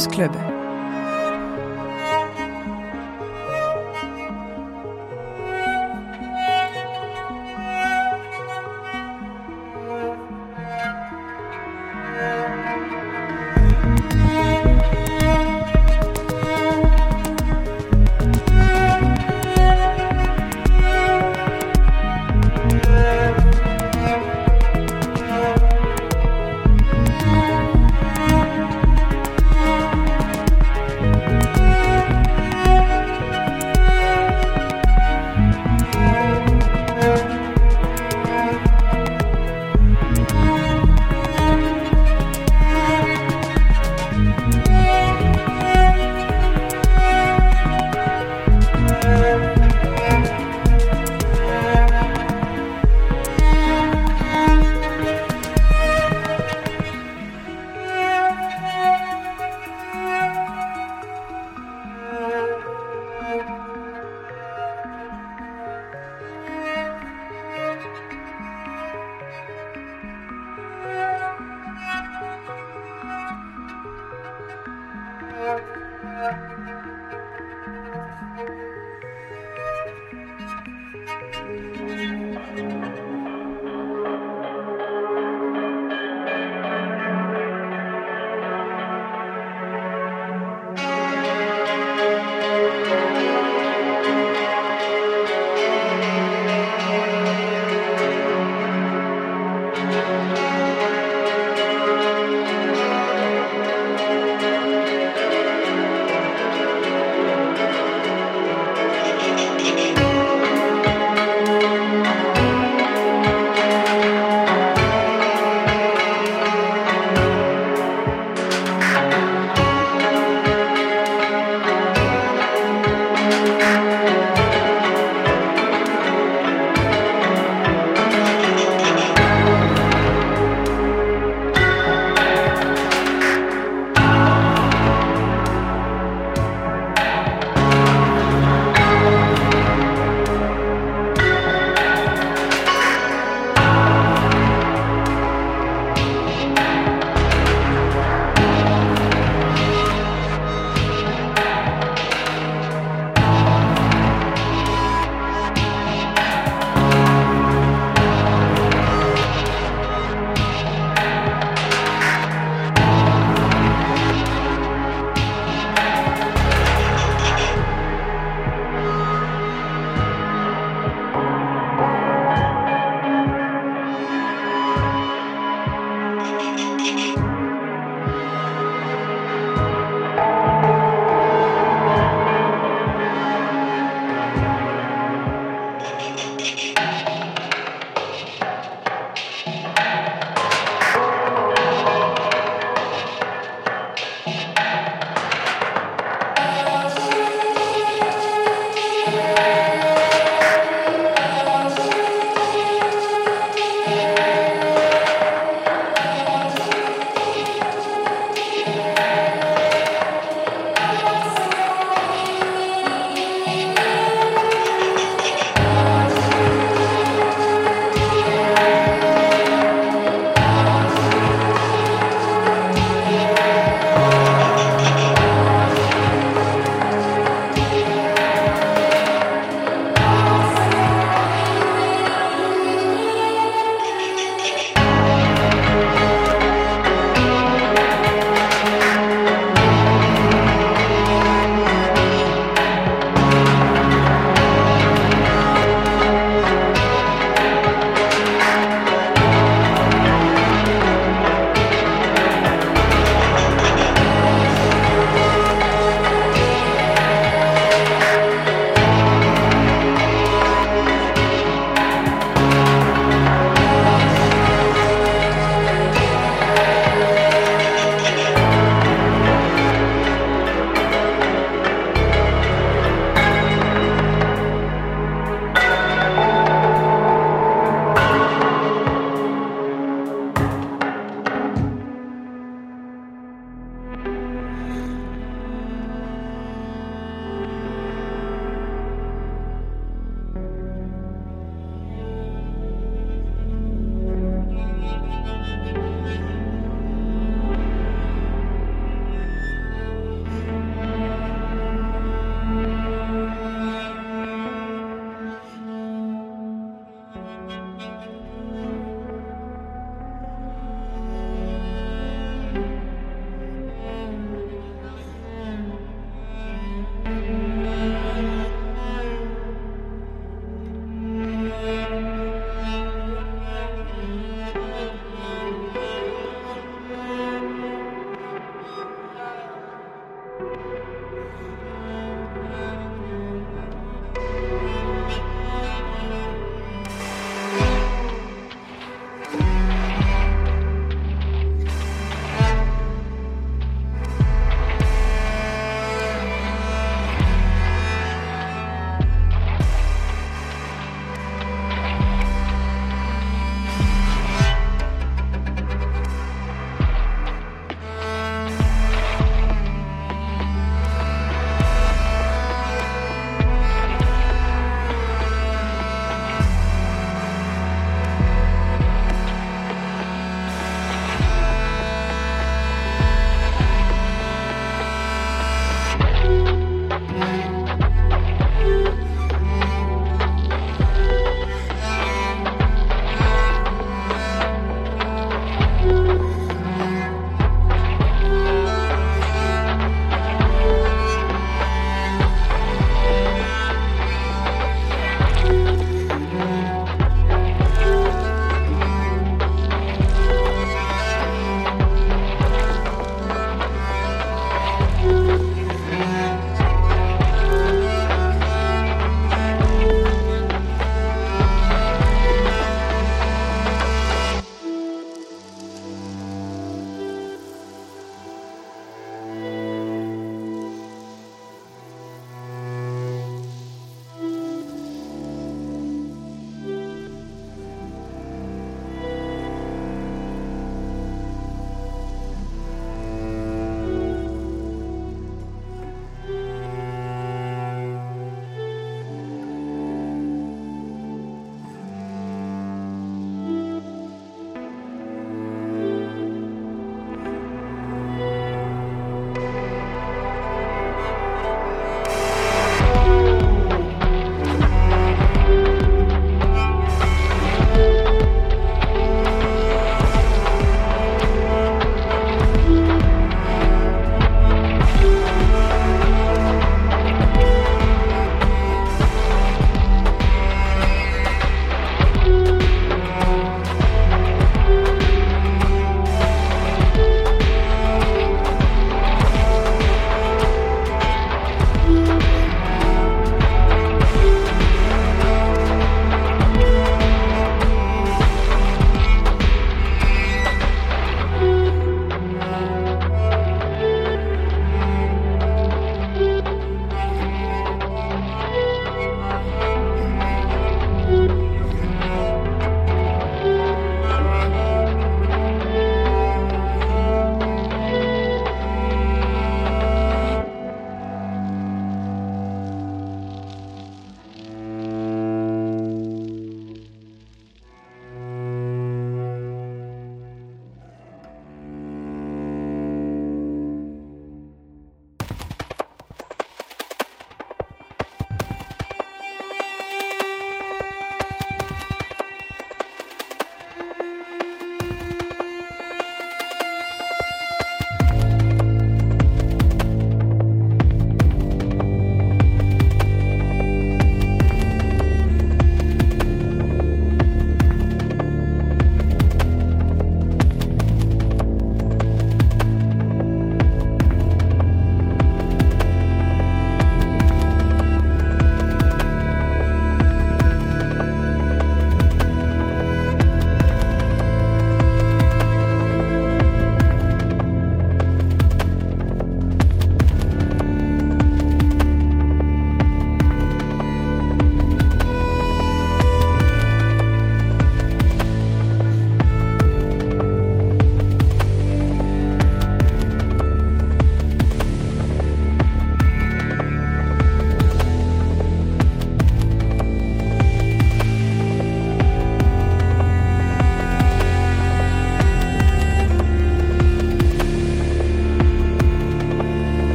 Campus Club.